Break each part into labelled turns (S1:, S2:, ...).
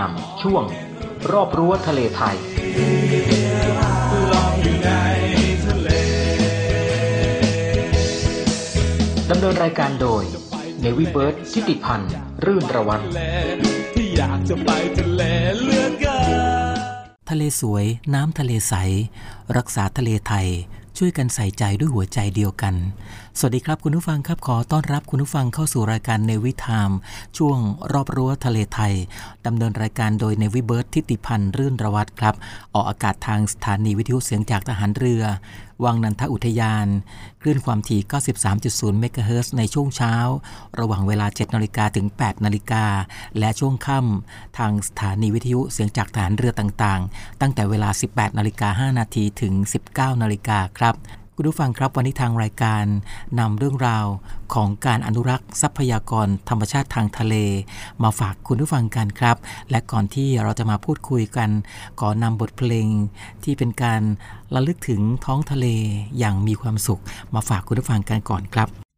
S1: า
S2: ม
S3: ช่วง รอบรั้วทะเลไทย ดำเนินรายการโดยเนวิเบิร์ตทิติพันธ์รื่นระวัต
S2: ทะเลที่อยากจะไปทะเลเลือเกิน
S4: ทะเลสวยน้ำทะเลใส รักษาทะเลไทยช่วยกันใส่ใจด้วยหัวใจเดียวกัน สวัสดีครับคุณผู้ฟังครับขอต้อนรับคุณผู้ฟังเข้าสู่รายการเนวิทามช่วงรอบรั้วทะเลไทยดำเนินรายการโดยเนวิเบิร์ตทิติพันธ์รื่นระวัตครับ ออกอากาศทางสถานีวิทยุเสียงจากทหารเรือ วังนันทอุทยาน คลื่นความถี่ 93.0 เมกะเฮิรตซ์ในช่วงเช้า ระหว่างเวลา 7นาฬิกาถึง 8นาฬิกา และช่วงค่ำทางสถานีวิทยุเสียงจากฐานเรือต่างๆ ตั้งแต่เวลา 18นาฬิกา5นาทีถึง 19นาฬิกาครับ คุณผู้ฟังครับวันนี้ทางรายการนำเรื่องราวของการอนุรักษ์ทรัพยากรธรรมชาติทางทะเล มาฝากคุณผู้ฟังกันครับ และก่อนที่เราจะมาพูดคุยกันขอนำบทเพลงที่เป็นการระลึกถึงท้องทะเลอย่างมีความสุข มาฝากคุณผู้ฟังกันก่อนครับ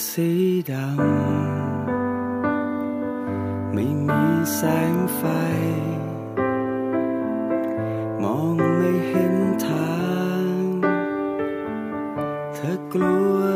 S2: เลสีดำไม่มีแสงไฟมองไม่เห็นทาง เธอกลัว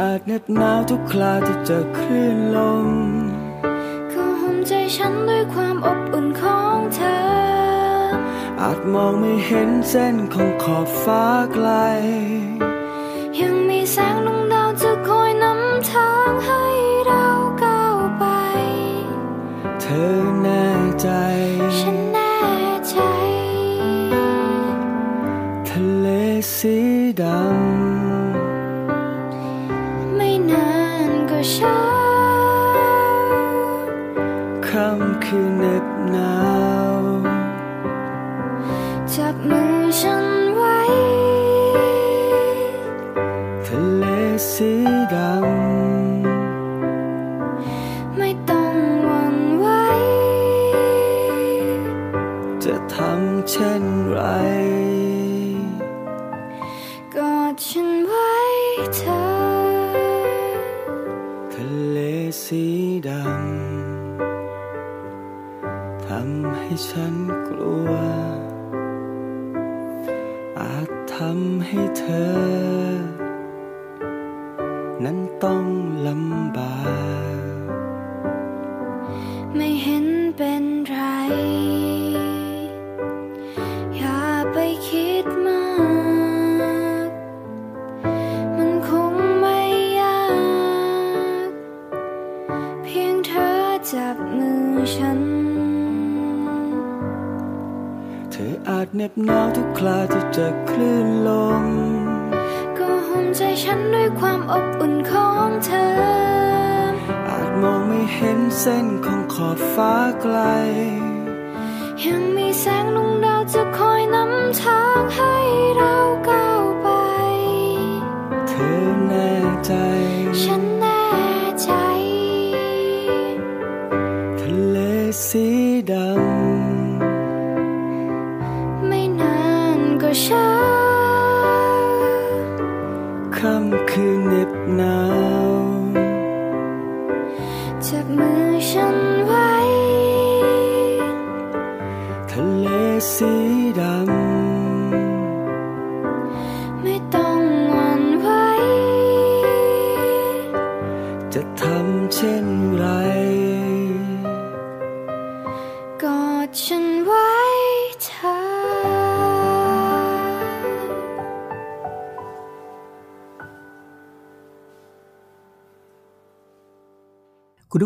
S2: อ
S5: อา
S2: จเหน็บหนาวทุกคราที่เจอคลื่นลม
S5: ก็ห่มใจฉันด้วยความอบอุ่นของเธอ
S2: อาจมองไม่เห็นเส้นของขอบฟ้าไกล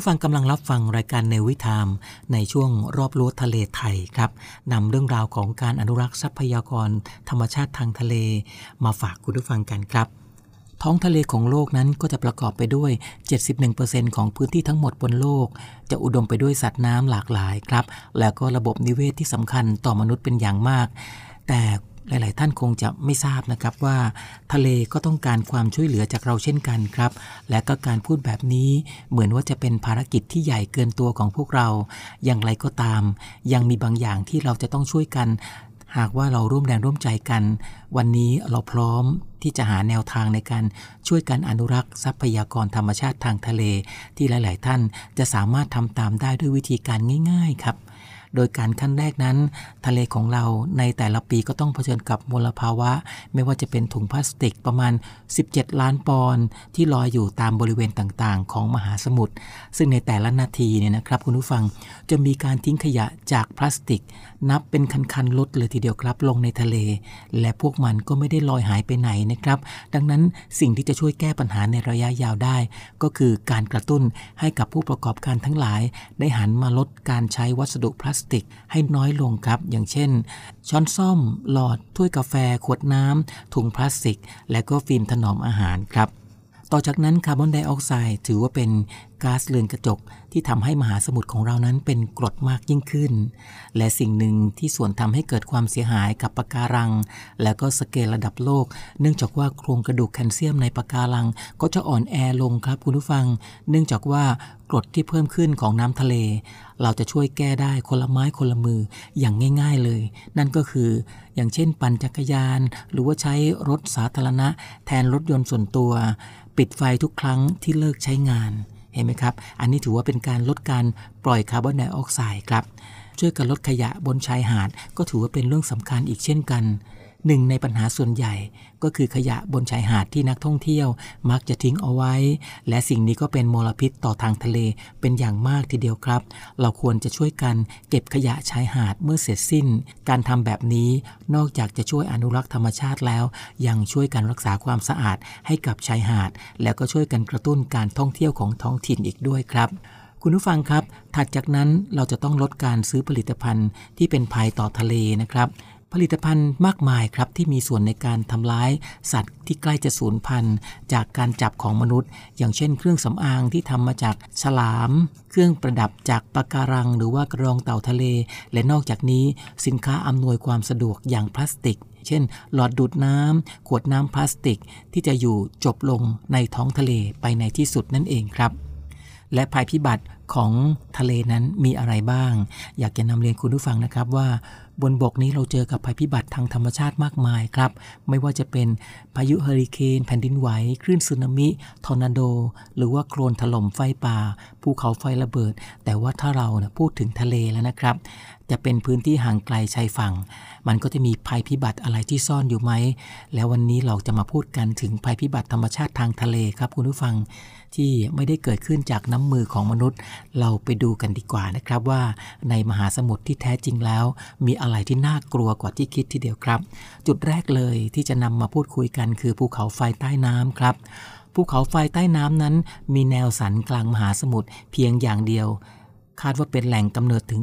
S4: ผู้ฟังกำลังรับฟังรายการในวิถามในช่วงรอบรั้วทะเลไทยครับนำเรื่องราวของการอนุรักษ์ทรัพยากร ธรรมชาติทางทะเล มาฝากคุณผู้ฟังกันครับ ท้องทะเลของโลกนั้นก็จะประกอบไปด้วย 71%ของพื้นที่ทั้งหมดบนโลก จะอุดมไปด้วยสัตว์น้ำหลากหลายครับ แล้วก็ระบบนิเวศที่สำคัญต่อมนุษย์เป็นอย่างมาก แต่ หลาย ๆ ท่านคงจะไม่ทราบนะครับว่า ทะเลก็ต้องการความช่วยเหลือจากเราเช่นกันครับ และก็การพูดแบบนี้เหมือนว่าจะเป็นภารกิจที่ใหญ่เกินตัวของพวกเรา อย่างไรก็ตาม ยังมีบางอย่างที่เราจะต้องช่วยกัน หากว่าเราร่วมแรงร่วมใจกัน วันนี้เราพร้อมที่จะหาแนวทางในการช่วยกันอนุรักษ์ทรัพยากรธรรมชาติทางทะเล ที่หลาย ๆ ท่านจะสามารถทำตามได้ด้วยวิธีการง่าย ๆ ครับ โดยการขั้นแรกนั้น ทะเลของเราในแต่ละปีก็ต้องเผชิญกับมลภาวะ ไม่ว่าจะเป็นถุงพลาสติกประมาณ 17 ล้านปอนด์ที่ลอยอยู่ตามบริเวณต่างๆ ของมหาสมุทรซึ่งในแต่ละนาทีเนี่ยนะครับคุณผู้ฟังจะมีการทิ้งขยะจากพลาสติก นับเป็นคันๆลดเลยทีเดียวครับลงในทะเล และพวกมันก็ไม่ได้ลอยหายไปไหนนะครับ ดังนั้นสิ่งที่จะช่วยแก้ปัญหาในระยะยาวได้ ก็คือการกระตุ้นให้กับผู้ประกอบการทั้งหลาย ได้หันมาลดการใช้วัสดุพลาสติกให้น้อยลงครับ อย่างเช่น ช้อนส้อม หลอด ถ้วยกาแฟ ขวดน้ำ ถุงพลาสติก และก็ฟิล์มถนอมอาหารครับ ต่อจากนั้นคาร์บอนไดออกไซด์ถือว่าเป็น ก๊าซเรือนกระจกที่ทำให้มหาสมุทรของเรานั้นเป็นกรดมากยิ่งขึ้น และสิ่งหนึ่งที่ส่วนทำให้เกิดความเสียหายกับปะการัง และก็สเกลระดับโลก เนื่องจากว่าโครงกระดูกแคลเซียมในปะการัง ก็จะอ่อนแอลงครับคุณผู้ฟัง เนื่องจากว่ากรดที่เพิ่มขึ้นของน้ำทะเล เราจะช่วยแก้ได้คนละไม้คนละมืออย่างง่าย ๆเลย นั่นก็คือ อย่างเช่นปั่นจักรยาน หรือว่าใช้รถสาธารณะ แทนรถยนต์ส่วนตัว ปิดไฟทุกครั้งที่เลิกใช้งาน เห็นไหมครับ อันนี้ถือว่าเป็นการลดการปล่อยคาร์บอนไดออกไซด์ครับ ช่วยกันลดขยะบนชายหาด ก็ถือว่าเป็นเรื่องสำคัญอีกเช่นกัน หนึ่งในปัญหาส่วนใหญ่ก็คือขยะบนชายหาดที่นักท่องเที่ยว มักจะทิ้งเอาไว้ และสิ่งนี้ก็เป็นมลพิษต่อทางทะเลเป็นอย่างมากทีเดียวครับ เราควรจะช่วยกันเก็บขยะชายหาดเมื่อเสร็จสิ้น การทำแบบนี้นอกจากจะช่วยอนุรักษ์ธรรมชาติแล้ว ยังช่วยกันรักษาความสะอาดให้กับชายหาด แล้วก็ช่วยกันกระตุ้นการท่องเที่ยวของท้องถิ่นอีกด้วยครับคุณผู้ฟังครับ ถัดจากนั้นเราจะต้องลดการซื้อผลิตภัณฑ์ที่เป็นภัยต่อทะเลนะครับ ผลิตภัณฑ์มากมายครับที่มีส่วนในการทำร้ายสัตว์ที่ใกล้จะสูญพันธุ์ จากการจับของมนุษย์ อย่างเช่นเครื่องสำอางที่ทำมาจากฉลาม เครื่องประดับจากปะการัง หรือว่ากระรองเต่าทะเล และนอกจากนี้สินค้าอำนวยความสะดวกอย่างพลาสติก เช่น หลอดดูดน้ำขวดน้ำพลาสติก ที่จะอยู่จบลงในท้องทะเลไปในที่สุดนั่นเองครับ และภัยพิบัติของทะเลนั้นมีอะไรบ้าง อยากจะนำเรียนคุณผู้ฟังนะครับว่าบนบกนี้เราเจอกับภัยพิบัติทางธรรมชาติมากมายครับ ไม่ว่าจะเป็นพายุเฮอริเคนแผ่นดินไหว คลื่นสึนามิ ทอร์นาโด หรือว่าโคลนถล่มไฟป่า ภูเขาไฟระเบิด แต่ว่าถ้าเราพูดถึงทะเลแล้วนะครับ จะเป็นพื้นที่ห่างไกลชายฝั่ง มันก็จะมีภัยพิบัติอะไรที่ซ่อนอยู่ไหม แล้ววันนี้เราจะมาพูดกันถึงภัยพิบัติธรรมชาติทางทะเลครับคุณผู้ฟังที่ไม่ได้เกิดขึ้นจากน้ำมือของมนุษย์ เราไปดูกันดีกว่านะครับว่าในมหาสมุทรที่แท้จริงแล้ว มีอะไรที่น่ากลัวกว่าที่คิดทีเดียวครับ จุดแรกเลยที่จะนำมาพูดคุยกันคือภูเขาไฟใต้น้ำครับภูเขาไฟใต้น้ำนั้น มีแนวสันกลางมหาสมุทรเพียงอย่างเดียว คาดว่าเป็นแหล่งกำเนิดถึง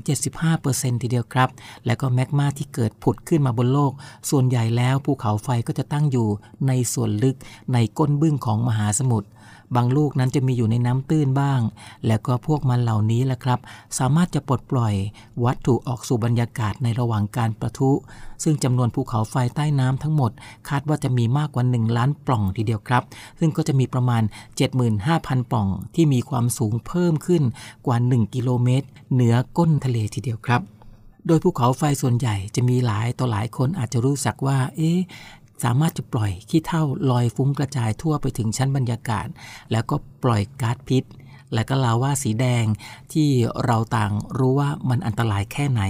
S4: 75%ทีเดียวครับ และก็แมกมาที่เกิดผุดขึ้นมาบนโลก ส่วนใหญ่แล้วภูเขาไฟก็จะตั้งอยู่ในส่วนลึกในก้นบึ้งของมหาสมุทร บางลูกนั้นจะมีอยู่ในน้ำตื้นบ้าง แล้วก็พวกมันเหล่านี้แหละครับ สามารถจะปลดปล่อยวัตถุออกสู่บรรยากาศในระหว่างการประทุ ซึ่งจำนวนภูเขาไฟใต้น้ำทั้งหมด คาดว่าจะมีมากกว่า 1 ล้านปล่องทีเดียวครับ ซึ่งก็จะมีประมาณ 75,000 ปล่องที่มีความสูงเพิ่มขึ้นกว่า 1 กิโลเมตร เหนือก้นทะเลทีเดียวครับโดยภูเขาไฟส่วนใหญ่จะมีหลายต่อหลายคนอาจจะรู้สักว่า เอ๊ะ สามารถจะปล่อยขี้เถ้าลอยฟุ้งกระจายทั่วไปถึงชั้นบรรยากาศ แล้วก็ปล่อยก๊าซพิษ และก็ลาว่าสีแดงที่เราต่างรู้ว่ามันอันตรายแค่ไหน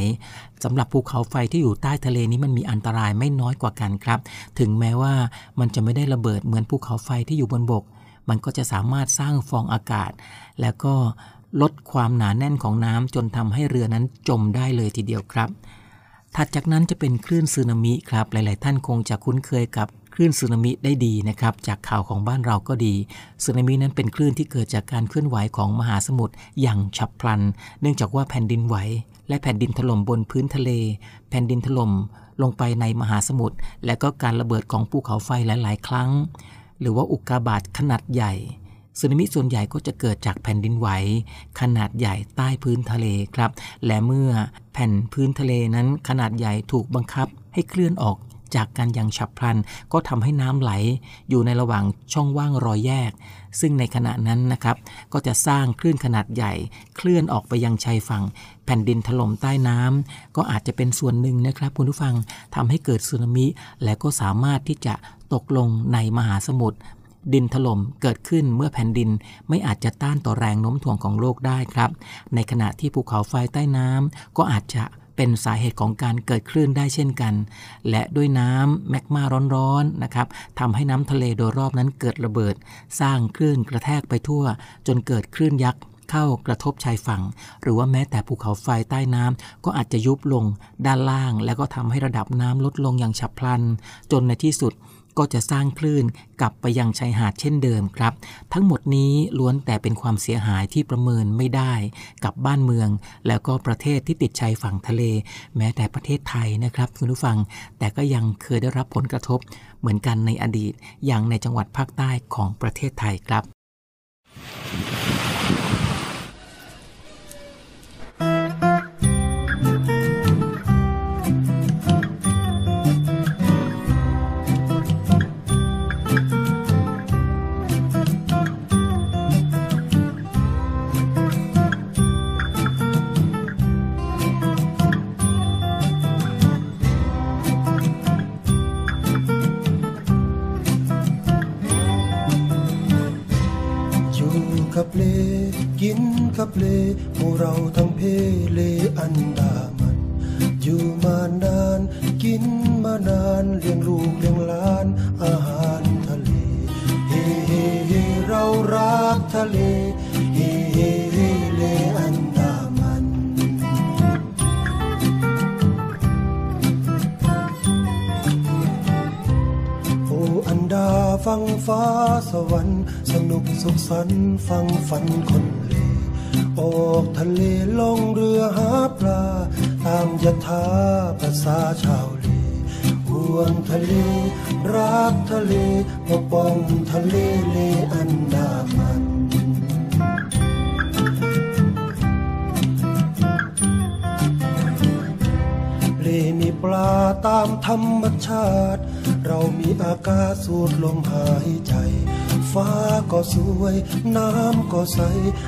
S4: สำหรับภูเขาไฟที่อยู่ใต้ทะเลนี้มันมีอันตรายไม่น้อยกว่ากันครับ ถึงแม้ว่ามันจะไม่ได้ระเบิดเหมือนภูเขาไฟที่อยู่บนบก มันก็จะสามารถสร้างฟองอากาศ แล้วก็ลดความหนาแน่นของน้ำจนทำให้เรือนั้นจมได้เลยทีเดียวครับ ถัดจากนั้นจะเป็นคลื่นสึนามิครับ หลาย ๆ ท่านคงจะคุ้นเคยกับคลื่นสึนามิได้ดีนะครับ จากข่าวของบ้านเราก็ดีสึนามินั้นเป็นคลื่นที่เกิดจากการเคลื่อนไหวของมหาสมุทรอย่างฉับพลัน เนื่องจากว่าแผ่นดินไหว และแผ่นดินถล่มบนพื้นทะเล แผ่นดินถล่มลงไปในมหาสมุทรและก็การระเบิดของภูเขาไฟหลาย ๆ ครั้ง หรือว่าอุกกาบาตขนาดใหญ่ สึนามิส่วนใหญ่ก็จะเกิดจากแผ่นดินไหวขนาดใหญ่ใต้พื้นทะเลครับ และเมื่อแผ่นพื้นทะเลนั้นขนาดใหญ่ถูกบังคับให้เคลื่อนออกจากกันอย่างฉับพลัน ก็ทำให้น้ำไหล อยู่ในระหว่างช่องว่างรอยแยก ซึ่งในขณะนั้นนะครับ ก็จะสร้างคลื่นขนาดใหญ่ เคลื่อนออกไปยังชายฝั่ง แผ่นดินถล่มใต้น้ำก็อาจจะเป็นส่วนหนึ่งนะครับคุณผู้ฟังทำให้เกิดสึนามิ และก็สามารถที่จะตกลงในมหาสมุทร ดินถล่มเกิดขึ้นเมื่อแผ่นดินไม่อาจจะต้านต่อแรงโน้มถ่วงของโลกได้ครับ ในขณะที่ภูเขาไฟใต้น้ำก็อาจจะเป็นสาเหตุของการเกิดคลื่นได้เช่นกัน และด้วยน้ำแมกมาร้อนๆนะครับทำให้น้ำทะเลโดยรอบนั้นเกิดระเบิด สร้างคลื่นกระแทกไปทั่ว จนเกิดคลื่นยักษ์เข้ากระทบชายฝั่ง หรือว่าแม้แต่ภูเขาไฟใต้น้ำก็อาจจะยุบลงด้านล่าง แล้วก็ทำให้ระดับน้ำลดลงอย่างฉับพลัน จนในที่สุด ก็จะสร้างคลื่นกลับไปยังชายหาดเช่นเดิมครับ ทั้งหมดนี้ล้วนแต่เป็นความเสียหายที่ประเมินไม่ได้กับบ้านเมือง แล้วก็ประเทศที่ติดชายฝั่งทะเล แม้แต่ประเทศไทยนะครับคุณผู้ฟัง แต่ก็ยังเคยได้รับผลกระทบ เหมือนกันในอดีตอย่างในจังหวัดภาคใต้ของประเทศไทยครับ
S6: วย น้ำก็ใส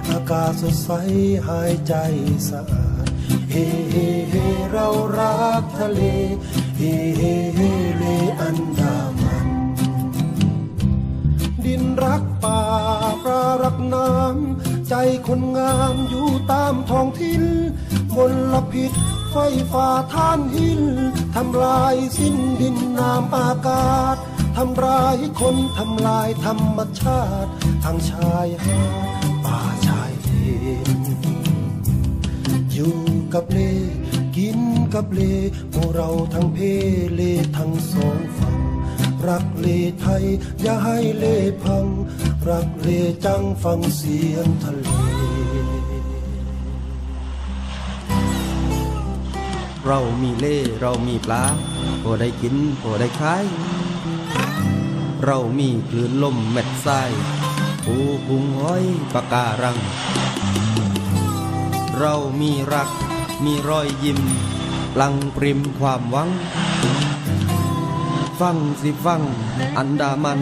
S6: อากาศสดใส หายใจสะอาด เฮ้เฮเฮเรารักทะเล เฮ้เฮเฮเลอันดามัน ดินรักป่าปลารักน้ำ ใจคนงามอยู่ตามท้องถิ่นมลพิษไฟฟ้าท่านหิน ทำลายสิ้นดินน้ำอากาศ ทำลายคน ทำลายธรรมชาติ ทางชายหาดป่าชายเลนอยู่กับเล กินกับเลพวกเราทั้งเพเลทั้งสองฝั่งรักเลไทย อย่าให้เลพัง รักเลจังฟังเสียงทะเล
S7: เรามีเล่เรามีปลาพอได้กินพอได้ขาย เรามีคลื่นลมเม็ดทราย ปูกุ้งห้อยปะการัง เรามีรักมีรอยยิ้มพลังปริมความหวัง ฟังสิฟัง อันดามัน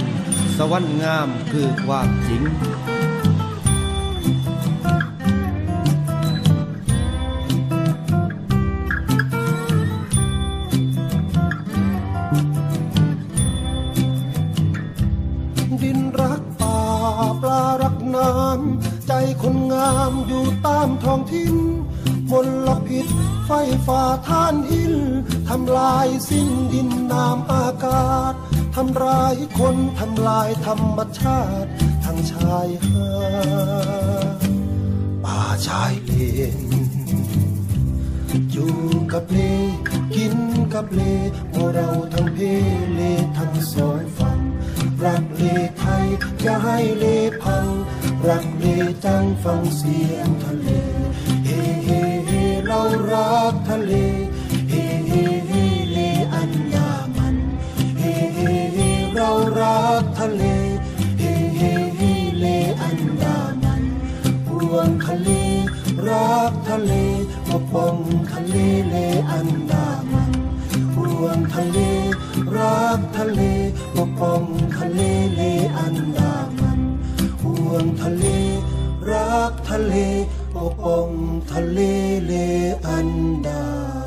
S7: สวรรค์งามคือความจริง
S6: อยู่ตามท้องถิ่นมลพิษไฟฟ้าท่านหินทำลายสิ้นดินน้ำอากาศทำลายคนทำลายธรรมชาติทางชายหาดป่าชายเลนอยู่กับเลกินกับเลพวกเราทั้งเพเลทั้งสองฝั่งรักเลไทยอย่าให้เลพังรัก เลจังฟังเสียงทะเล เฮเฮเฮเรารักทะเล เฮเฮเฮเลอันดามัน เฮเฮเฮเรารักทะเล เฮเฮเฮเลอันดามันห่วงทะเลรักทะเลปกป้องทะเลเลอันดามันห่วงทะเลรักทะเลปกป้องทะเลเลอันดามันห่วงทะเล กทะเลปกป้องทะเลเลอันดา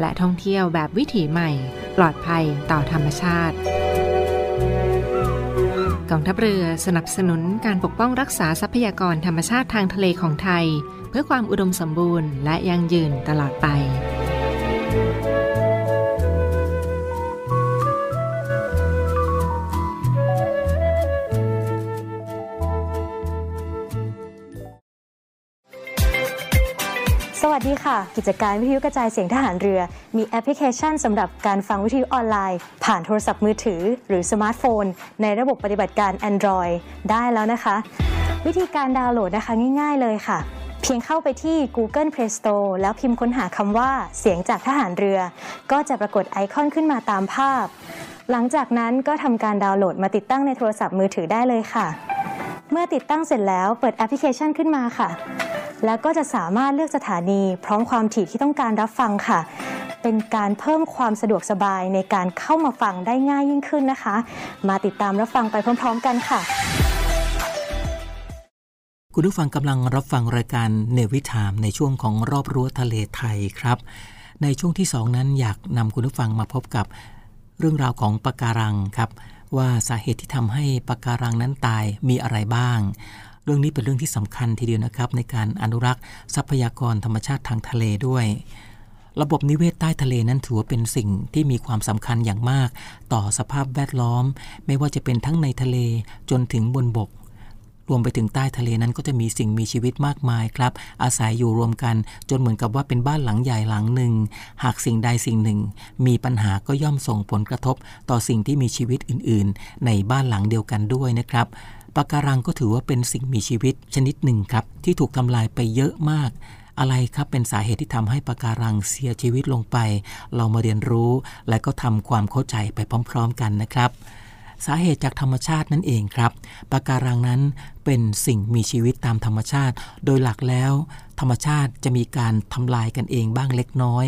S8: และท่องเที่ยวแบบวิถีใหม่ ปลอดภัยต่อธรรมชาติกองทัพเรือสนับสนุนการปกป้องรักษาทรัพยากรธรรมชาติทางทะเลของไทย เพื่อความอุดมสมบูรณ์และยั่งยืนตลอดไป
S9: สวัสดีค่ะ กิจการวิทยุกระจายเสียงทหารเรือ มีแอปพลิเคชันสำหรับการฟังวิทยุออนไลน์ ผ่านโทรศัพท์มือถือ หรือสมาร์ทโฟน ในระบบปฏิบัติการ Android ได้แล้วนะคะ วิธีการดาวน์โหลดนะคะง่าย ๆ เลยค่ะ เพียงเข้าไปที่ Google Play Store แล้วพิมพ์ค้นหาคำว่าเสียงจากทหารเรือ ก็จะปรากฏไอคอนขึ้นมาตามภาพ หลังจากนั้นก็ทำการดาวน์โหลดมาติดตั้งในโทรศัพท์มือถือได้เลยค่ะ เมื่อติดตั้งเสร็จแล้วเปิดแอปพลิเคชันขึ้นมาค่ะ แล้วก็จะสามารถเลือกสถานี พร้อมความถี่ที่ต้องการรับฟังค่ะ เป็นการเพิ่มความสะดวกสบายในการเข้ามาฟังได้ง่ายยิ่งขึ้นนะคะ มาติดตามรับฟังไปพร้อม ๆ กันค่ะ
S4: คุณผู้ฟังกำลังรับฟังรายการเนวิทามในช่วงของรอบรั้วทะเลไทยครับ ในช่วงที่สองนั้นอยากนำคุณผู้ฟังมาพบกับเรื่องราวของปะการังครับว่าสาเหตุที่ทำให้ปะการังนั้นตายมีอะไรบ้าง เรื่องนี้เป็นเรื่องที่สำคัญทีเดียวนะครับ ในการอนุรักษ์ทรัพยากรธรรมชาติทางทะเลด้วย ระบบนิเวศใต้ทะเลนั้นถือว่าเป็นสิ่งที่มีความสำคัญอย่างมาก ต่อสภาพแวดล้อม ไม่ว่าจะเป็นทั้งในทะเลจนถึงบนบกรวมไปถึงใต้ทะเลนั้นก็จะมีสิ่งมีชีวิตมากมายครับ อาศัยอยู่รวมกันจนเหมือนกับว่าเป็นบ้านหลังใหญ่หลังหนึ่ง หากสิ่งใดสิ่งหนึ่ง มีปัญหาก็ย่อมส่งผลกระทบ ต่อสิ่งที่มีชีวิตอื่น ๆ ในบ้านหลังเดียวกันด้วยนะครับ ปะการังก็ถือว่าเป็นสิ่งมีชีวิตชนิดหนึ่งครับ ที่ถูกทำลายไปเยอะมาก อะไรครับเป็นสาเหตุที่ทำให้ปะการังเสียชีวิตลงไป เรามาเรียนรู้ และก็ทำความเข้าใจไปพร้อม ๆ กันนะครับ สาเหตุจากธรรมชาตินั่นเองครับปะการังนั้นเป็นสิ่งมีชีวิตตามธรรมชาติ โดยหลักแล้ว ธรรมชาติจะมีการทำลายกันเองบ้างเล็กน้อย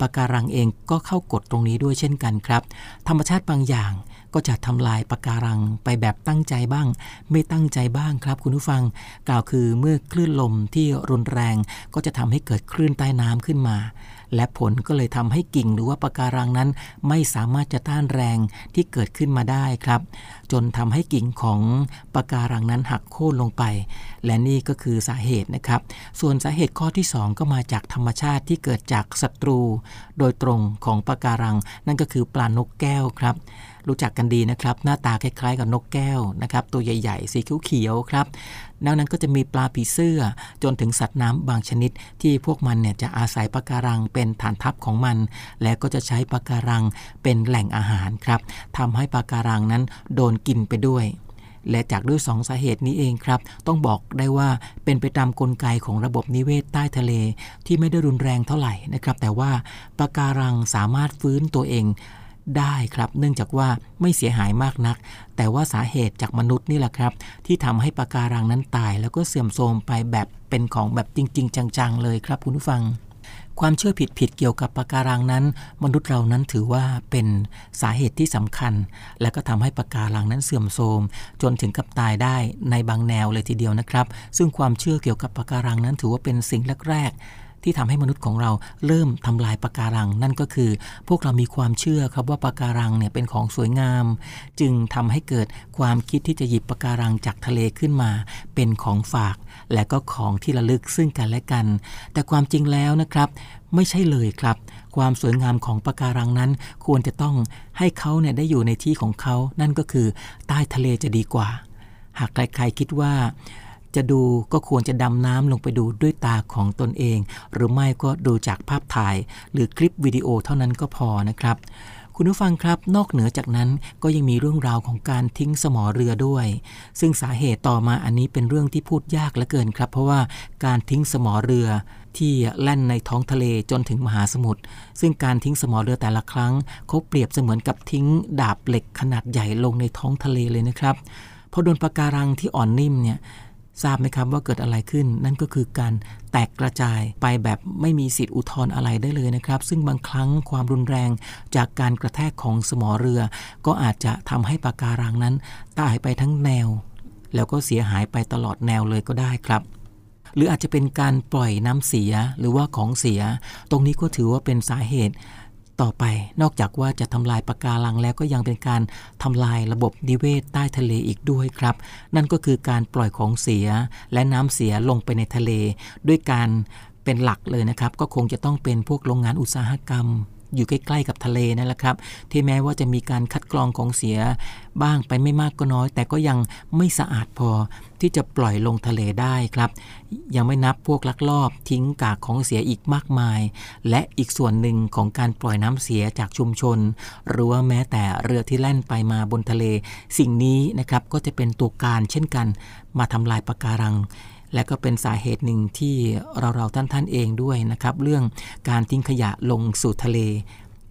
S4: ปะการังเองก็เข้ากฎตรงนี้ด้วยเช่นกันครับ ธรรมชาติบางอย่าง ก็จะทำลายปะการังไปแบบตั้งใจบ้าง ไม่ตั้งใจบ้างครับ คุณผู้ฟัง กล่าวคือเมื่อคลื่นลมที่รุนแรง ก็จะทำให้เกิดคลื่นใต้น้ำขึ้นมา และผลก็เลยทำให้กิ่งหรือว่าปะการังนั้น ไม่สามารถจะต้านแรงที่เกิดขึ้นมาได้ครับ จนทำให้กิ่งของปะการังนั้นหักโค่นลงไป และนี่ก็คือสาเหตุนะครับ ส่วนสาเหตุข้อที่ 2 ก็มาจากธรรมชาติที่เกิดจากศัตรู โดยตรงของปะการัง นั่นก็คือปลานกแก้วครับ รู้จักกันดีนะครับ หน้าตาคล้ายๆกับนกแก้วนะครับ ตัวใหญ่ๆ สีเขียวๆครับนอกนั้นก็จะมีปลาผีเสื้อ จนถึงสัตว์น้ำบางชนิด ที่พวกมันเนี่ยจะอาศัยปะการังเป็นฐานทัพของมัน และก็จะใช้ปะการังเป็นแหล่งอาหารครับทำให้ปะการังนั้นโดนกินไปด้วยและจากด้วยสองสาเหตุนี้เองครับ ต้องบอกได้ว่าเป็นไปตามกลไกของระบบนิเวศใต้ทะเล ที่ไม่ได้รุนแรงเท่าไหร่นะครับ แต่ว่าปะการังสามารถฟื้นตัวเอง ได้ครับ เนื่องจากว่าไม่เสียหายมากนัก แต่ว่าสาเหตุจากมนุษย์นี่แหละครับ ที่ทำให้ปะการังนั้นตาย แล้วก็เสื่อมโทรมไปแบบเป็นของแบบจริง ๆ จัง ๆ เลยครับคุณผู้ฟังความเชื่อผิดๆเกี่ยวกับปะการังนั้น มนุษย์เรานั้นถือว่าเป็นสาเหตุที่สำคัญ และก็ทำให้ปะการังนั้นเสื่อมโทรมจนถึงกับตายได้ในบางแนวเลยทีเดียวนะครับ ซึ่งความเชื่อเกี่ยวกับปะการังนั้นถือว่าเป็นสิ่งแรก ที่ทำให้มนุษย์ของเราเริ่มทำลายปะการัง นั่นก็คือ พวกเรามีความเชื่อครับว่าปะการังเนี่ยเป็นของสวยงาม จึงทำให้เกิดความคิดที่จะหยิบปะการังจากทะเลขึ้นมา เป็นของฝาก และก็ของที่ระลึกซึ่งกันและกัน แต่ความจริงแล้วนะครับไม่ใช่เลยครับ ความสวยงามของปะการังนั้น ควรจะต้องให้เขาเนี่ยได้อยู่ในที่ของเขา นั่นก็คือใต้ทะเลจะดีกว่า หากใครๆคิดว่า จะดูก็ควรจะดำน้ำลงไปดูด้วยตาของตนเอง หรือไม่ก็ดูจากภาพถ่าย หรือคลิปวิดีโอเท่านั้นก็พอนะครับ คุณผู้ฟังครับ นอกเหนือจากนั้นก็ยังมีเรื่องราวของการทิ้งสมอเรือด้วย ซึ่งสาเหตุต่อมาอันนี้เป็นเรื่องที่พูดยากเหลือเกินครับ เพราะว่าการทิ้งสมอเรือที่แล่นในท้องทะเลจนถึงมหาสมุทร ซึ่งการทิ้งสมอเรือแต่ละครั้งเขาเปรียบเสมือนกับทิ้งดาบเหล็กขนาดใหญ่ลงในท้องทะเลเลยนะครับ พอโดนปะการังที่อ่อนนิ่มเนี่ย ทราบไหมครับว่าเกิดอะไรขึ้น นั่นก็คือการแตกกระจายไปแบบไม่มีสิทธิอุทธรณ์อะไรได้เลยนะครับ ซึ่งบางครั้งความรุนแรงจากการกระแทกของสมอเรือ ก็อาจจะทำให้ปะการังนั้นตายไปทั้งแนว แล้วก็เสียหายไปตลอดแนวเลยก็ได้ครับหรืออาจจะเป็นการปล่อยน้ำเสียหรือว่าของเสีย ตรงนี้ก็ถือว่าเป็นสาเหตุ ต่อไป นอกจากว่าจะทำลายปะการังแล้วก็ยังเป็นการทำลายระบบนิเวศใต้ทะเลอีกด้วยครับ นั่นก็คือการปล่อยของเสียและน้ำเสียลงไปในทะเล ด้วยการเป็นหลักเลยนะครับ ก็คงจะต้องเป็นพวกโรงงานอุตสาหกรรมอยู่ใกล้ๆกับทะเลนั่นแหละครับ ที่แม้ว่าจะมีการคัดกรองของเสียบ้างไปไม่มากก็น้อย แต่ก็ยังไม่สะอาดพอ ที่จะปล่อยลงทะเลได้ครับ ยังไม่นับพวกลักลอบทิ้งกากของเสียอีกมากมาย และอีกส่วนหนึ่งของการปล่อยน้ำเสียจากชุมชน หรือว่าแม้แต่เรือที่แล่นไปมาบนทะเล สิ่งนี้นะครับก็จะเป็นตัวการเช่นกัน มาทำลายปะการังและก็เป็นสาเหตุหนึ่งที่เราเราท่านท่านเองด้วยนะครับ เรื่องการทิ้งขยะลงสู่ทะเล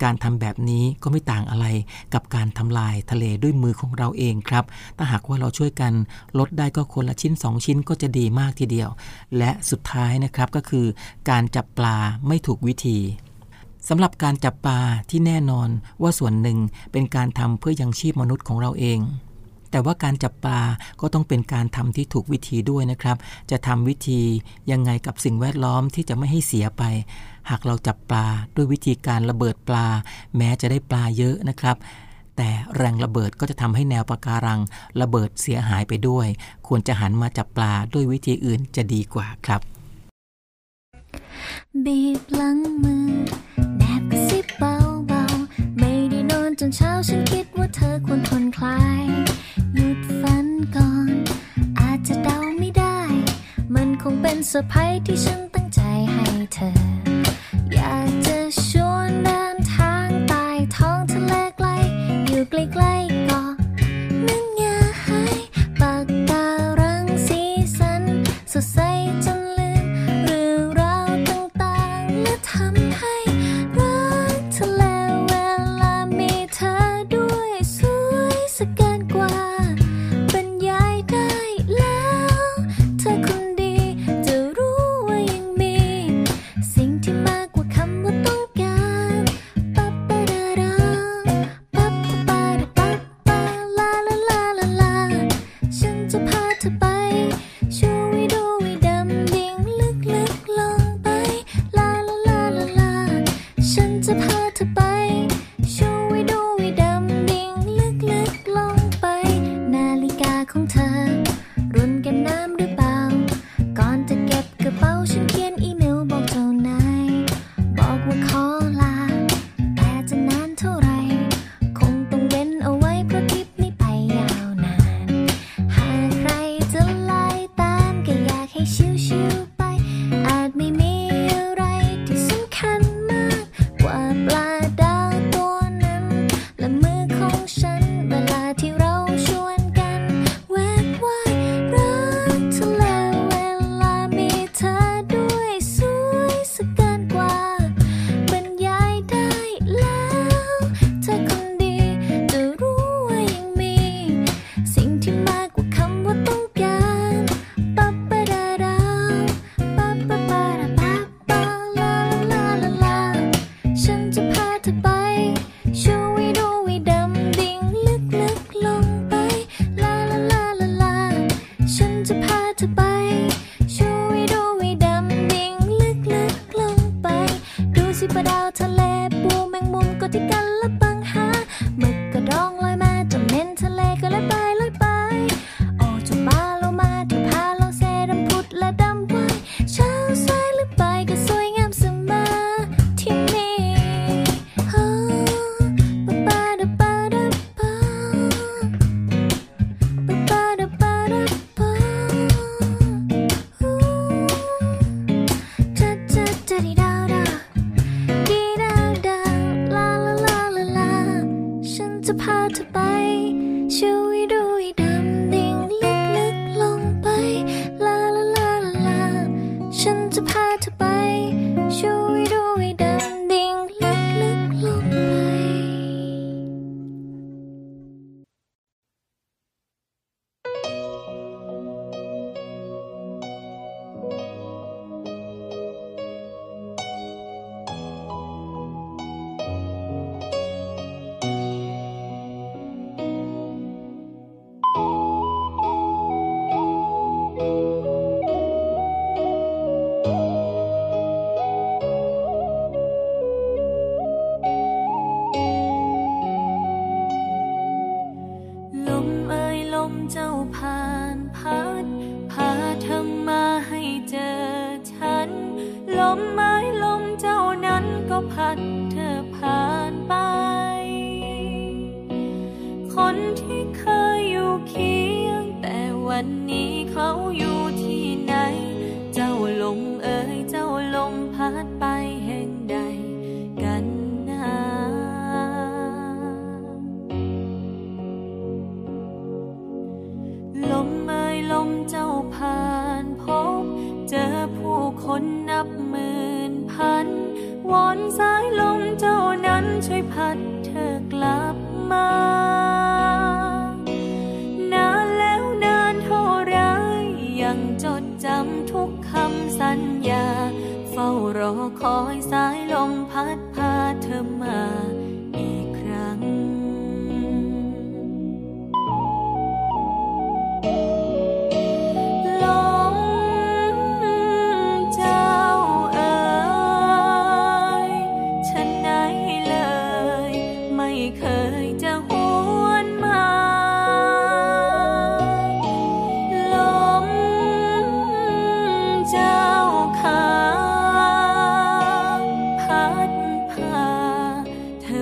S4: การทำแบบนี้ก็ไม่ต่างอะไรกับการทำลายทะเลด้วยมือของเราเองครับ ถ้าหากว่าเราช่วยกันลดได้ก็คนละชิ้น 2 ชิ้นก็จะดีมากทีเดียว และสุดท้ายนะครับก็คือ การจับปลาไม่ถูกวิธีสำหรับการจับปลาที่แน่นอนว่าส่วนหนึ่งเป็นการทำเพื่อยังชีพมนุษย์ของเราเอง แต่ว่าการจับปลาก็ต้องเป็นการทำที่ถูกวิธีด้วยนะครับ จะทำวิธียังไงกับสิ่งแวดล้อมที่จะไม่ให้เสียไป หากเราจับปลาด้วยวิธีการระเบิดปลา แม้จะได้ปลาเยอะนะครับแต่แรงระเบิดก็จะทำให้แนวปะการังระเบิดเสียหายไปด้วย ควรจะหันมาจับปลาด้วยวิธีอื่นจะดีกว่าครับ
S5: บีบหลังมือแนบกระซิบเบาๆ ไม่ได้นอนจนเช้าฉัน เป็นเซอร์ไพรส์ที่ฉันตั้งใจให้เธอ อยากจะชวนเดินทางใต้ท้องทะเลไกล อยู่ใกล้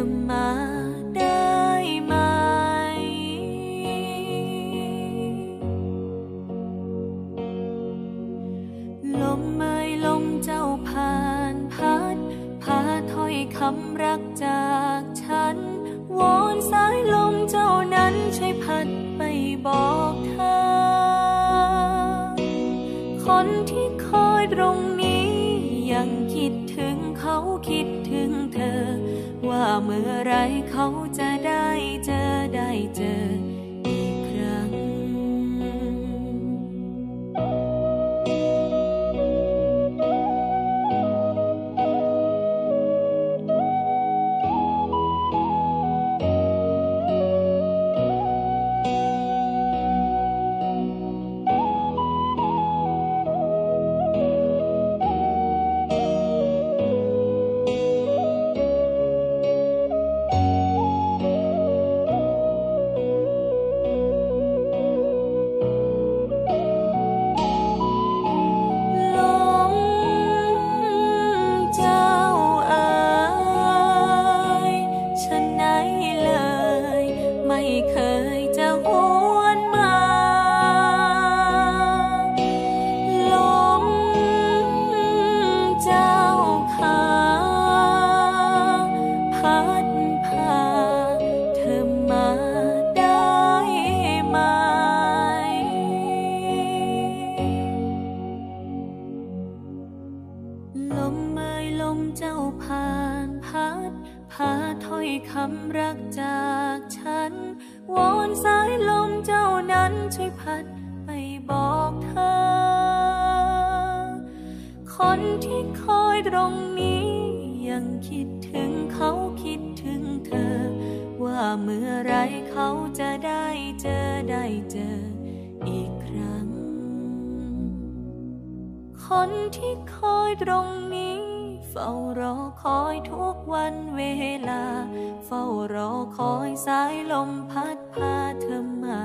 S5: 吗？ คนที่คอยตรงนี้ ยังคิดถึงเขาคิดถึงเธอ ว่าเมื่อไรเขาจะได้เจอได้เจออีกครั้ง คนที่คอยตรงนี้ เฝ้ารอคอยทุกวันเวลา เฝ้ารอคอยสายลมพัดพาเธอมา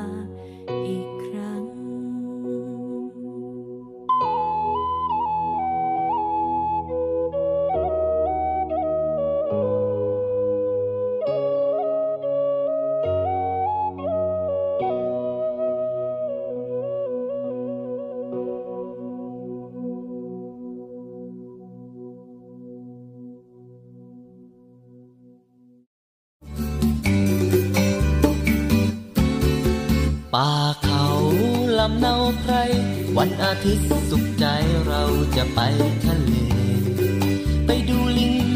S10: ทิตย์สุขใจเราจะไปทะเล ไปดูลิง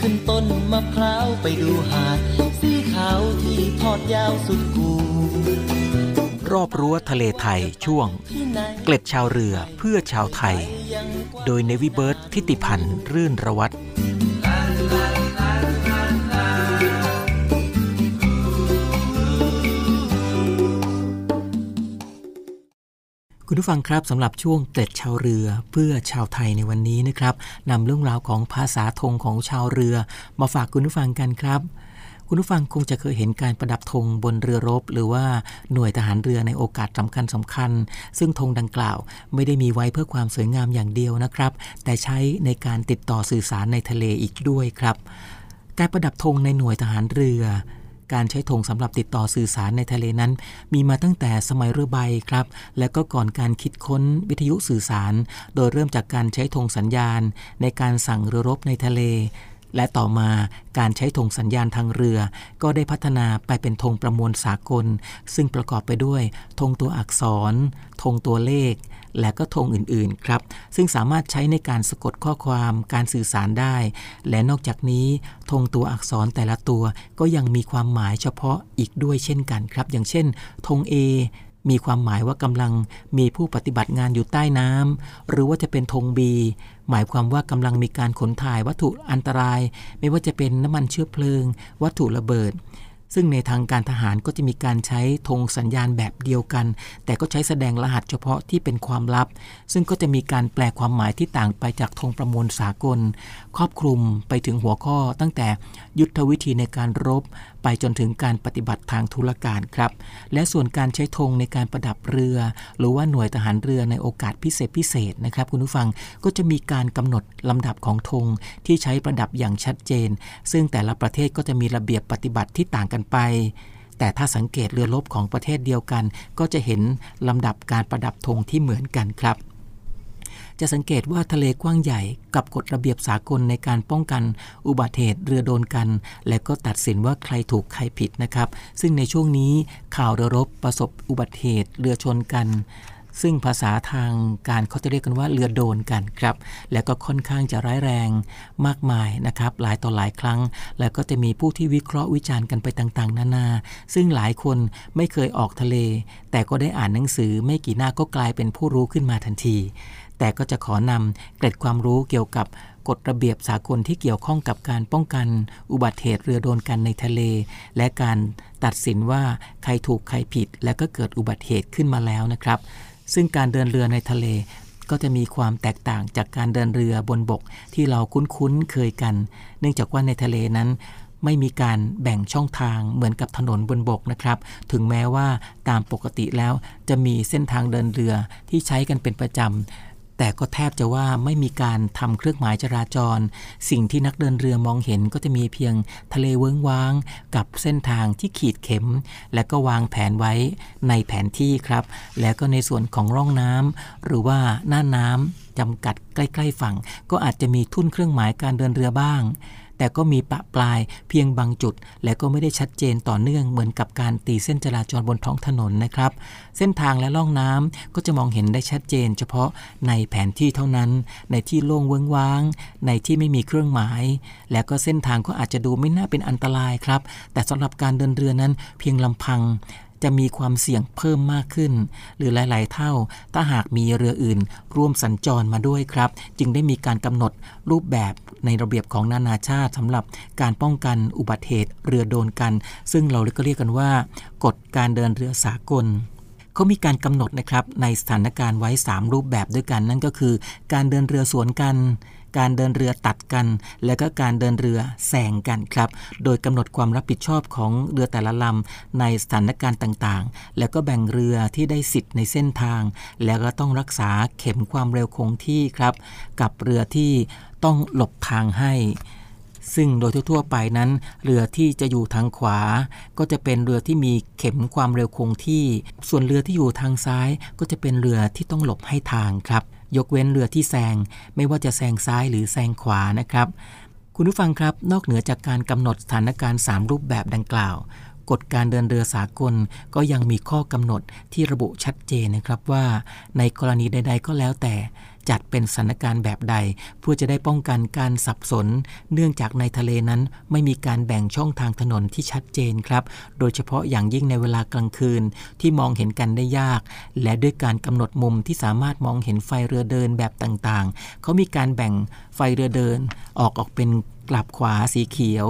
S10: ขึ้นต้นมะพร้าวไปดูหาด สีขาวที่ทอดยาวสุดกู
S4: รอบรั้วทะเลไทยช่วง เกล็ดชาวเรือเพื่อชาวไทย โดยเนวิเบิร์ตทิติพันธ์รื่นระวัต ผู้ฟังครับสำหรับช่วงเกล็ดชาวเรือเพื่อชาวไทยในวันนี้นะครับนำเรื่องราวของภาษาธงของชาวเรือ มาฝากคุณผู้ฟังกันครับ คุณผู้ฟังคงจะเคยเห็นการประดับธงบนเรือรบ หรือว่าหน่วยทหารเรือในโอกาสสำคัญสำคัญ ซึ่งธงดังกล่าว ไม่ได้มีไว้เพื่อความสวยงามอย่างเดียวนะครับ แต่ใช้ในการติดต่อสื่อสารในทะเลอีกด้วยครับ การประดับธงในหน่วยทหารเรือ การใช้ธงสำหรับติดต่อสื่อสารในทะเลนั้น มีมาตั้งแต่สมัยเรือใบครับ และก็ก่อนการคิดค้นวิทยุสื่อสาร โดยเริ่มจากการใช้ธงสัญญาณ ในการสั่งเรือรบในทะเลและต่อมาการใช้ธงสัญญาณทางเรือ ก็ได้พัฒนาไปเป็นธงประมวลสากล ซึ่งประกอบไปด้วยธงตัวอักษรธงตัวเลข และก็ธงอื่นๆครับ ซึ่งสามารถใช้ในการสะกดข้อความการสื่อสารได้ และนอกจากนี้ธงตัวอักษรแต่ละตัวก็ยังมีความหมายเฉพาะอีกด้วยเช่นกันครับ อย่างเช่นธง A มีความหมายว่ากำลังมีผู้ปฏิบัติงานอยู่ใต้น้ำหรือว่าจะเป็นธง B หมายความว่ากำลังมีการขนถ่ายวัตถุอันตราย ไม่ว่าจะเป็นน้ำมันเชื้อเพลิง วัตถุระเบิด ซึ่งในทางการทหารก็จะมีการใช้ธงสัญญาณแบบเดียวกัน แต่ก็ใช้แสดงรหัสเฉพาะที่เป็นความลับ ซึ่งก็จะมีการแปลความหมายที่ต่างไปจากธงประมวลสากลครอบคลุมไปถึงหัวข้อตั้งแต่ยุทธวิธีในการรบ ไปจนถึงการปฏิบัติทางธุรการครับ และส่วนการใช้ธงในการประดับเรือ หรือว่าหน่วยทหารเรือในโอกาสพิเศษพิเศษนะครับ คุณผู้ฟังก็จะมีการกำหนดลำดับของธงที่ใช้ประดับอย่างชัดเจน ซึ่งแต่ละประเทศก็จะมีระเบียบปฏิบัติที่ต่างกันไปแต่ถ้าสังเกตเรือรบของประเทศเดียวกัน ก็จะเห็นลำดับการประดับธงที่เหมือนกันครับ จะสังเกตว่าทะเลกว้างใหญ่กับกฎระเบียบสากลในการป้องกัน อุบัติเหตุเรือโดนกัน และก็ตัดสินว่าใครถูกใครผิดนะครับ ซึ่งในช่วงนี้ข่าวเรือรบประสบอุบัติเหตุเรือชนกันซึ่งภาษาทางการเขาจะเรียกกันว่าเรือโดนกันครับ และก็ค่อนข้างจะร้ายแรงมากมายนะครับ หลายต่อหลายครั้ง แล้วก็จะมีผู้ที่วิเคราะห์วิจารณ์กันไปต่างๆ นานา ซึ่งหลายคนไม่เคยออกทะเล แต่ก็ได้อ่านหนังสือไม่กี่หน้าก็กลายเป็นผู้รู้ขึ้นมาทันที แต่ก็จะขอนำเกร็ดความรู้เกี่ยวกับกฎระเบียบสากลที่เกี่ยวข้องกับการป้องกัน อุบัติเหตุเรือโดนกันในทะเล และการตัดสินว่าใครถูกใครผิด และก็เกิดอุบัติเหตุขึ้นมาแล้วนะครับ ซึ่งการเดินเรือในทะเลก็จะมีความแตกต่างจากการเดินเรือบนบกที่เราคุ้นๆเคยกัน เนื่องจากว่าในทะเลนั้นไม่มีการแบ่งช่องทางเหมือนกับถนนบนบกนะครับ ถึงแม้ว่าตามปกติแล้วจะมีเส้นทางเดินเรือที่ใช้กันเป็นประจำ แต่ก็แทบจะว่าไม่มีการทำเครื่องหมายจราจร สิ่งที่นักเดินเรือมองเห็นก็จะมีเพียงทะเลเวิ้งว้าง กับเส้นทางที่ขีดเข็ม และก็วางแผนไว้ในแผนที่ครับ แล้วก็ในส่วนของร่องน้ำหรือว่าหน้าน้ำจำกัดใกล้ ๆ ฝั่ง ก็อาจจะมีทุ่นเครื่องหมายการเดินเรือบ้าง แต่ก็มีปะปลายเพียงบางจุด และก็ไม่ได้ชัดเจนต่อเนื่องเหมือนกับการตีเส้นจราจรบนท้องถนนนะครับ เส้นทางและล่องน้ำก็จะมองเห็นได้ชัดเจน เฉพาะในแผนที่เท่านั้น ในที่โล่งเวิ้งว้าง ในที่ไม่มีเครื่องหมาย และก็เส้นทางก็อาจจะดูไม่น่าเป็นอันตรายครับ แต่สำหรับการเดินเรือนั้นเพียงลำพัง จะมีความเสี่ยงเพิ่มมากขึ้น หรือหลาย ๆ เท่า ถ้าหากมีเรืออื่น ร่วมสัญจรมาด้วยครับ จึงได้มีการกำหนดรูปแบบในระเบียบของนานาชาติสำหรับการป้องกันอุบัติเหตุเรือโดนกัน ซึ่งเราก็เรียกกันว่า กฎการเดินเรือสากลเขามีการกำหนดนะครับในสถานการณ์ไว้ 3 รูปแบบด้วยกัน นั่นก็คือ การเดินเรือสวนกัน การเดินเรือตัดกัน และก็การเดินเรือแซงกันครับ โดยกำหนดความรับผิดชอบของเรือแต่ละลำในสถานการณ์ต่างๆ แล้วก็แบ่งเรือที่ได้สิทธิ์ในเส้นทาง แล้วก็ต้องรักษาเข็มความเร็วคงที่ครับ กับเรือที่ต้องหลบทางให้ซึ่งโดยทั่วๆไปนั้น เรือที่จะอยู่ทางขวา ก็จะเป็นเรือที่มีเข็มความเร็วคงที่ ส่วนเรือที่อยู่ทางซ้าย ก็จะเป็นเรือที่ต้องหลบให้ทางครับ ยกเว้นเรือที่แซงไม่ว่าจะแซงซ้ายหรือแซงขวานะครับ คุณผู้ฟังครับนอกเหนือจากการกำหนดสถานการณ์ 3 รูปแบบดังกล่าวกฎการเดินเรือสากลก็ยังมีข้อกำหนดที่ระบุชัดเจนนะครับว่า ในกรณีใด ๆ ก็แล้วแต่ จัดเป็นสถานการณ์แบบใด เพื่อจะได้ป้องกันการสับสน เนื่องจากในทะเลนั้นไม่มีการแบ่งช่องทางถนนที่ชัดเจนครับ โดยเฉพาะอย่างยิ่งในเวลากลางคืนที่มองเห็นกันได้ยาก และด้วยการกำหนดมุมที่สามารถมองเห็นไฟเรือเดินแบบต่างๆ เขามีการแบ่งไฟเรือเดินออกออกเป็นกลับขวาสีเขียว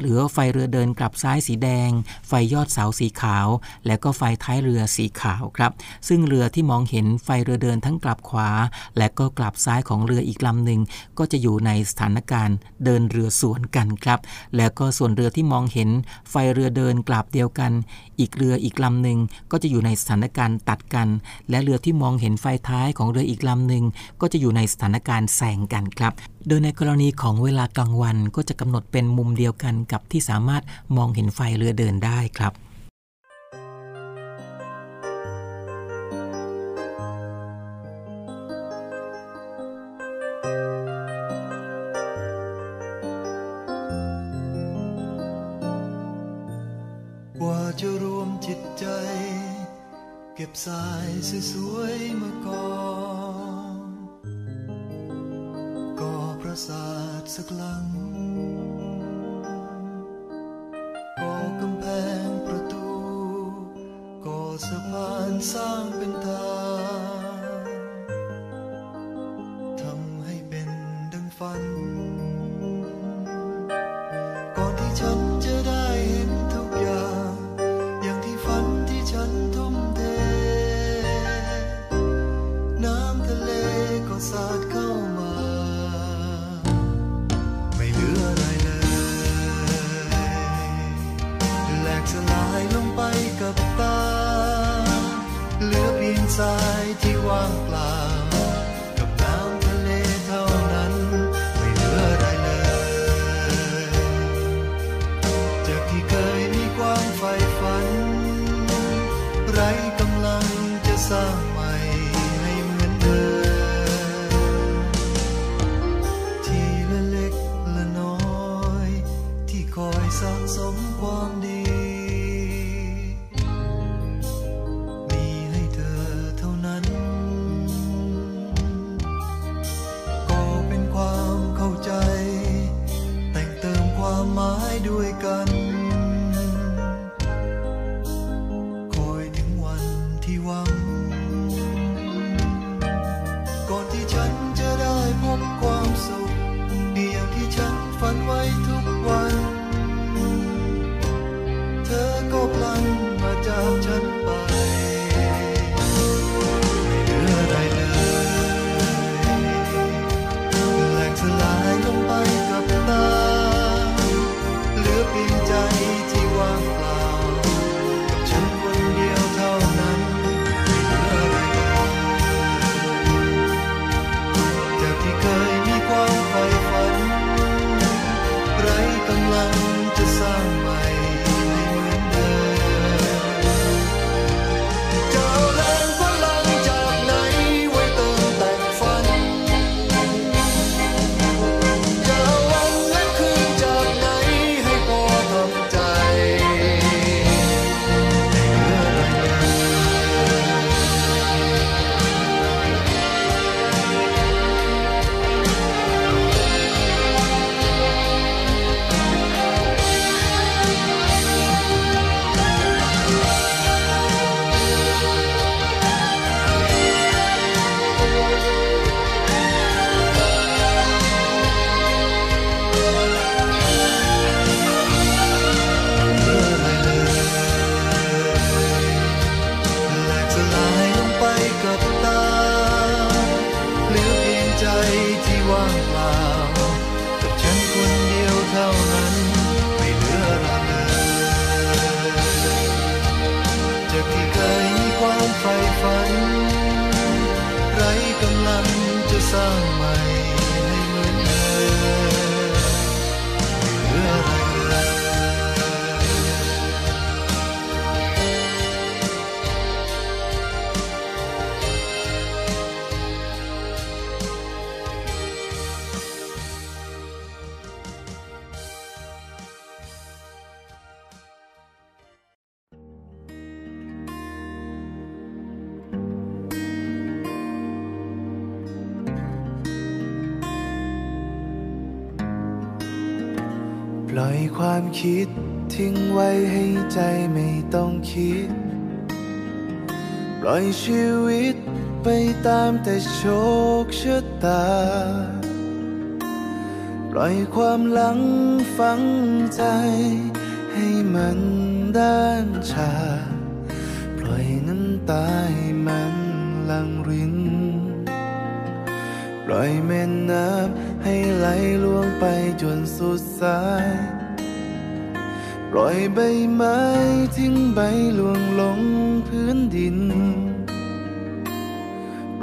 S4: หรือไฟเรือเดินกลับซ้ายสีแดง ไฟยอดเสาสีขาว และก็ไฟท้ายเรือสีขาวครับ ซึ่งเรือที่มองเห็นไฟเรือเดินทั้งกลับขวา และก็กลับซ้ายของเรืออีกลำหนึ่งก็จะอยู่ในสถานการณ์เดินเรือสวนกันครับ แล้วก็ส่วนเรือที่มองเห็นไฟเรือเดินกลับเดียวกัน อีกเรืออีกลำหนึ่งก็จะอยู่ในสถานการณ์ตัดกัน และเรือที่มองเห็นไฟท้ายของเรืออีกลำหนึ่งก็จะอยู่ในสถานการณ์แซงกันครับ โดยในกรณีของเวลากลางวันก็จะกำหนดเป็นมุมเดียวกันกับที่สามารถมองเห็นไฟเรือเดินได้ครับ
S11: ว่าจะรวมจิตใจ เก็บสายสวยๆมาก่อน ปราสาทสักหลังก่อกำแพงประตูก่อสะพานสร้างเป็นทาง อย
S12: ชีวิตไปตามแต่โชคชะตา ปล่อยความหลังฝังใจ ให้มันด้านชา ปล่อยน้ำตาให้มันลังริน ปล่อยแม่น้ำให้ไหลล่วงไปจนสุดสายปล่อยใบไม้ทิ้งใบล่วงลงพื้นดิน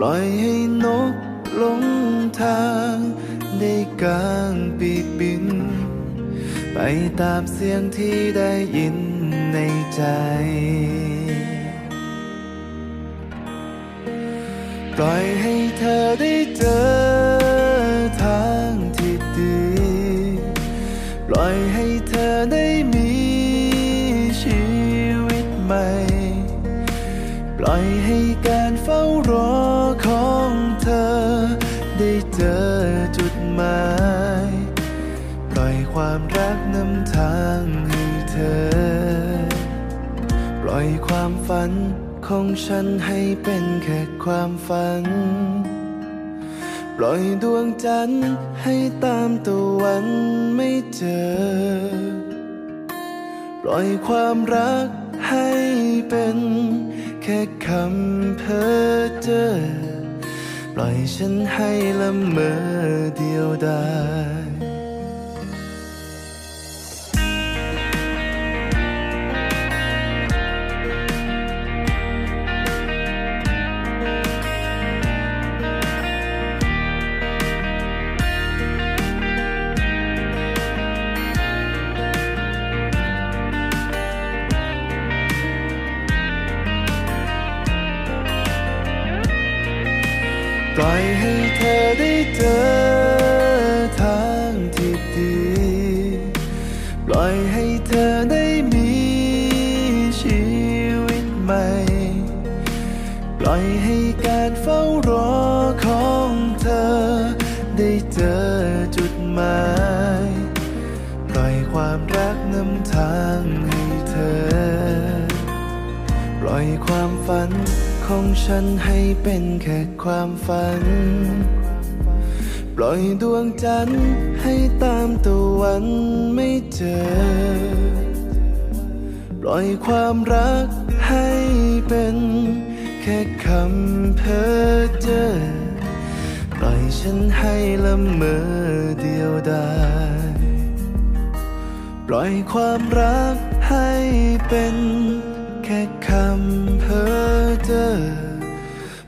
S12: ปล่อยให้นกลงทางได้กลางปีกบิน ไปตามเสียงที่ได้ยินในใจ ปล่อยให้เธอได้เจอทางที่ดี ปล่อยให้เธอได้มีชีวิตใหม่ ปล่อยให้การเฝ้ารอาง ให้เธอ ปล่อยความฝันของฉันให้เป็นแค่ความฝัน ปล่อยดวงจันทร์ให้ตามตะวันไม่เจอ ปล่อยความรักให้เป็นแค่คำเพ้อเจอ ปล่อยฉันให้ละเมอเดียวดาย ปล่อยให้เธอได้เจอทางที่ดี ปล่อยให้เธอได้มีชีวิตใหม่ ปล่อยให้การเฝ้ารอของเธอ ได้เจอจุดหมาย ปล่อยความรักนำทางให้เธอ ปล่อยความฝัน ของฉันให้เป็นแค่ความฝัน ปล่อยดวงจันทร์ให้ตามตะวันไม่เจอ ปล่อยความรักให้เป็นแค่คำเพ้อเจอ ปล่อยฉันให้ละเมอเดียวดายปล่อยความรักให้เป็น คำเพ้อเจอ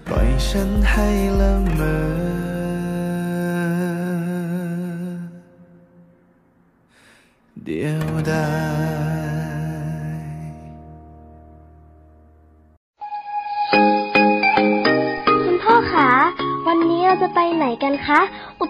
S12: ปล่อยฉันให้ละเมอ เดียวดาย
S13: คุณพ่อคะ วันนี้เราจะไปไหนกันคะ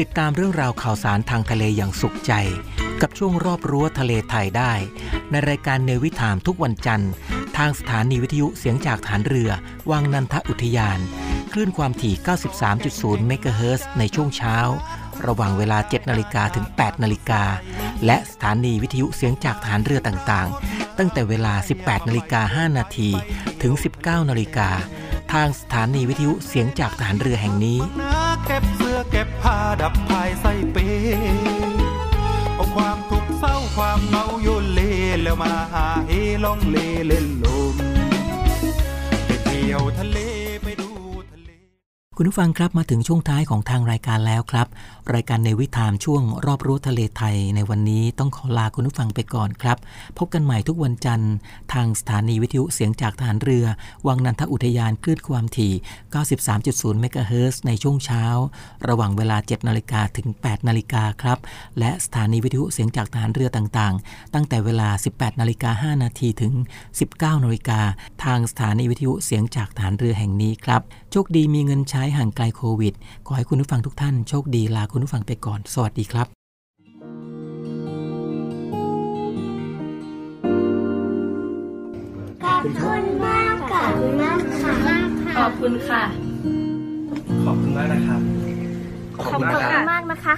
S4: ติดตามเรื่องราวข่าวสารทางทะเลอย่างสุขใจ กับช่วงรอบรั้วทะเลไทยได้ ในรายการเนวิถามทุกวันจันทร์ ทางสถานีวิทยุเสียงจากฐานเรือ วังนันทอุทยาน คลื่นความถี่ 93.0 เมกะเฮิรตซ์ในช่วงเช้า ระหว่างเวลา 7 นาฬิกาถึง 8 นาฬิกา และสถานีวิทยุเสียงจากฐานเรือต่างๆ ตั้งแต่เวลา 18 นาฬิกา 5 นาทีถึง 19 นาฬิกา ทางสถานีวิทยุเสียงจากฐานเรือแห่งนี้
S14: ก็บผ้าดับภายใส่เปเอาความทุกข์เศร้าความเมาโยนเลแล้วมาหาเฮลองเลเล่นลมไปเที่ยวทะเล
S4: คุณผู้ฟังครับมาถึงช่วงท้ายของทางรายการแล้วครับ รายการในวิถามช่วงรอบรู้ทะเลไทยในวันนี้ต้องขอลาคุณผู้ฟังไปก่อนครับ พบกันใหม่ทุกวันจันทร์ทางสถานีวิทยุเสียงจากฐานเรือ วังนันทอุทยานคลื่นความถี่ 93.0 เมกะเฮิร์ในช่วงเช้า ระหว่างเวลา 7 นาฬิกาถึง 8 นาฬิกาครับ และสถานีวิทยุเสียงจากฐานเรือต่างๆ ตั้งแต่เวลา 18 นาฬิกา 5 นาทีถึง 19 นาฬิกาทางสถานีวิทยุเสียงจากฐานเรือแห่งนี้ครับโชคดีมีเงินใช้ห่างไกลโควิด ขอให้คุณผู้ฟังทุกท่านโชคดีลาคุณผู้ฟังไปก่อน สวัสดีครับ
S15: ขอบคุณมากขอบคุณมากค่ะ
S13: ขอบคุณค่ะ
S16: ขอบคุณมากนะครับ
S15: ขอบคุณมากนะคะ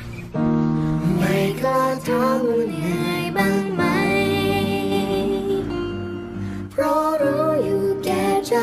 S15: ไม่ก็ทำว่าเหนื่อยบ้างไหม เพราะรู้อยู่แก่ใจ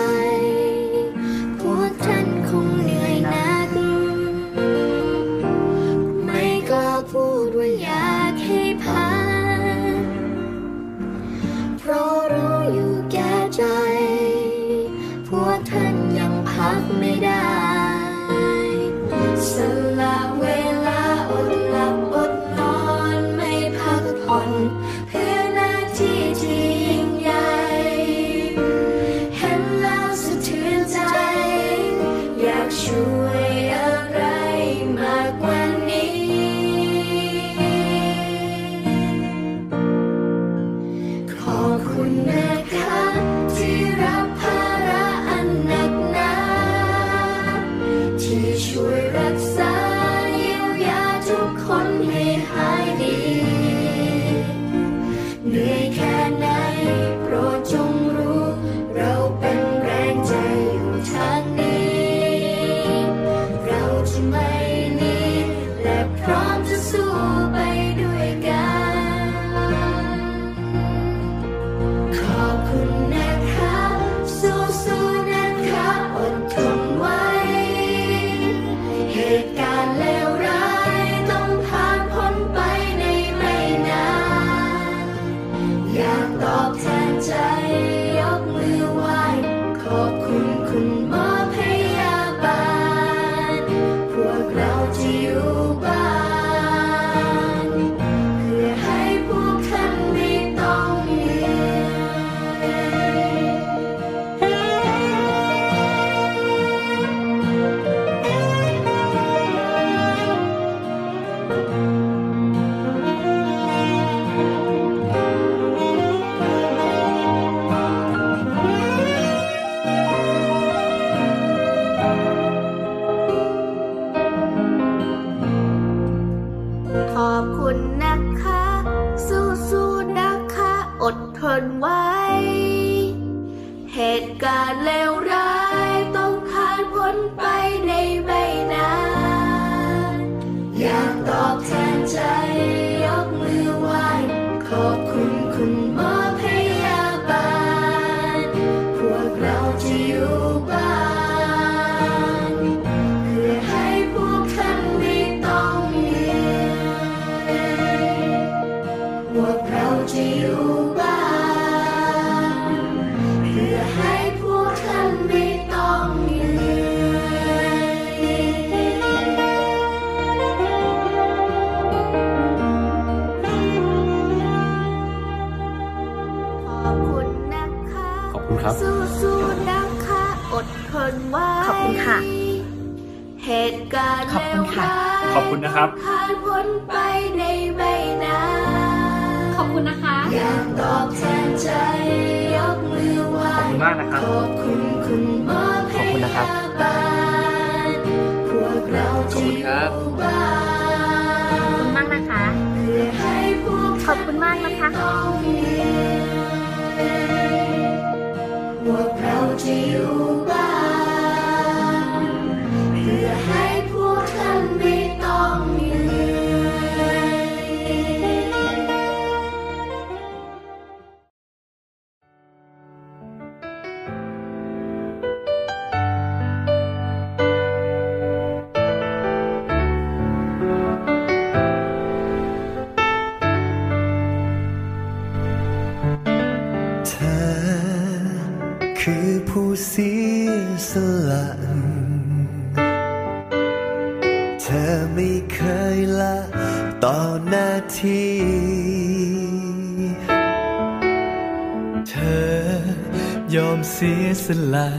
S15: สละ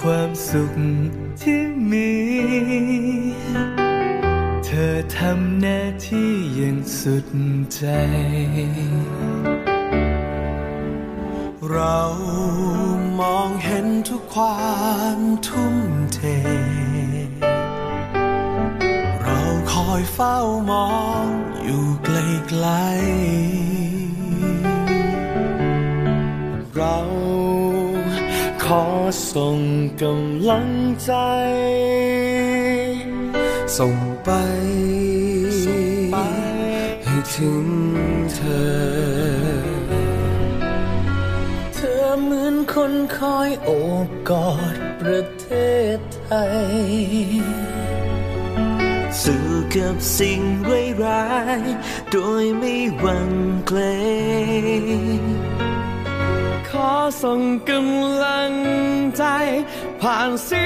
S15: ความสุขที่มี เธ
S12: อทำหน้าที่อย่างสุดใจ โดยไม่หวังเกรงขอส่งกำลังใจ ผ่านเสี
S15: ย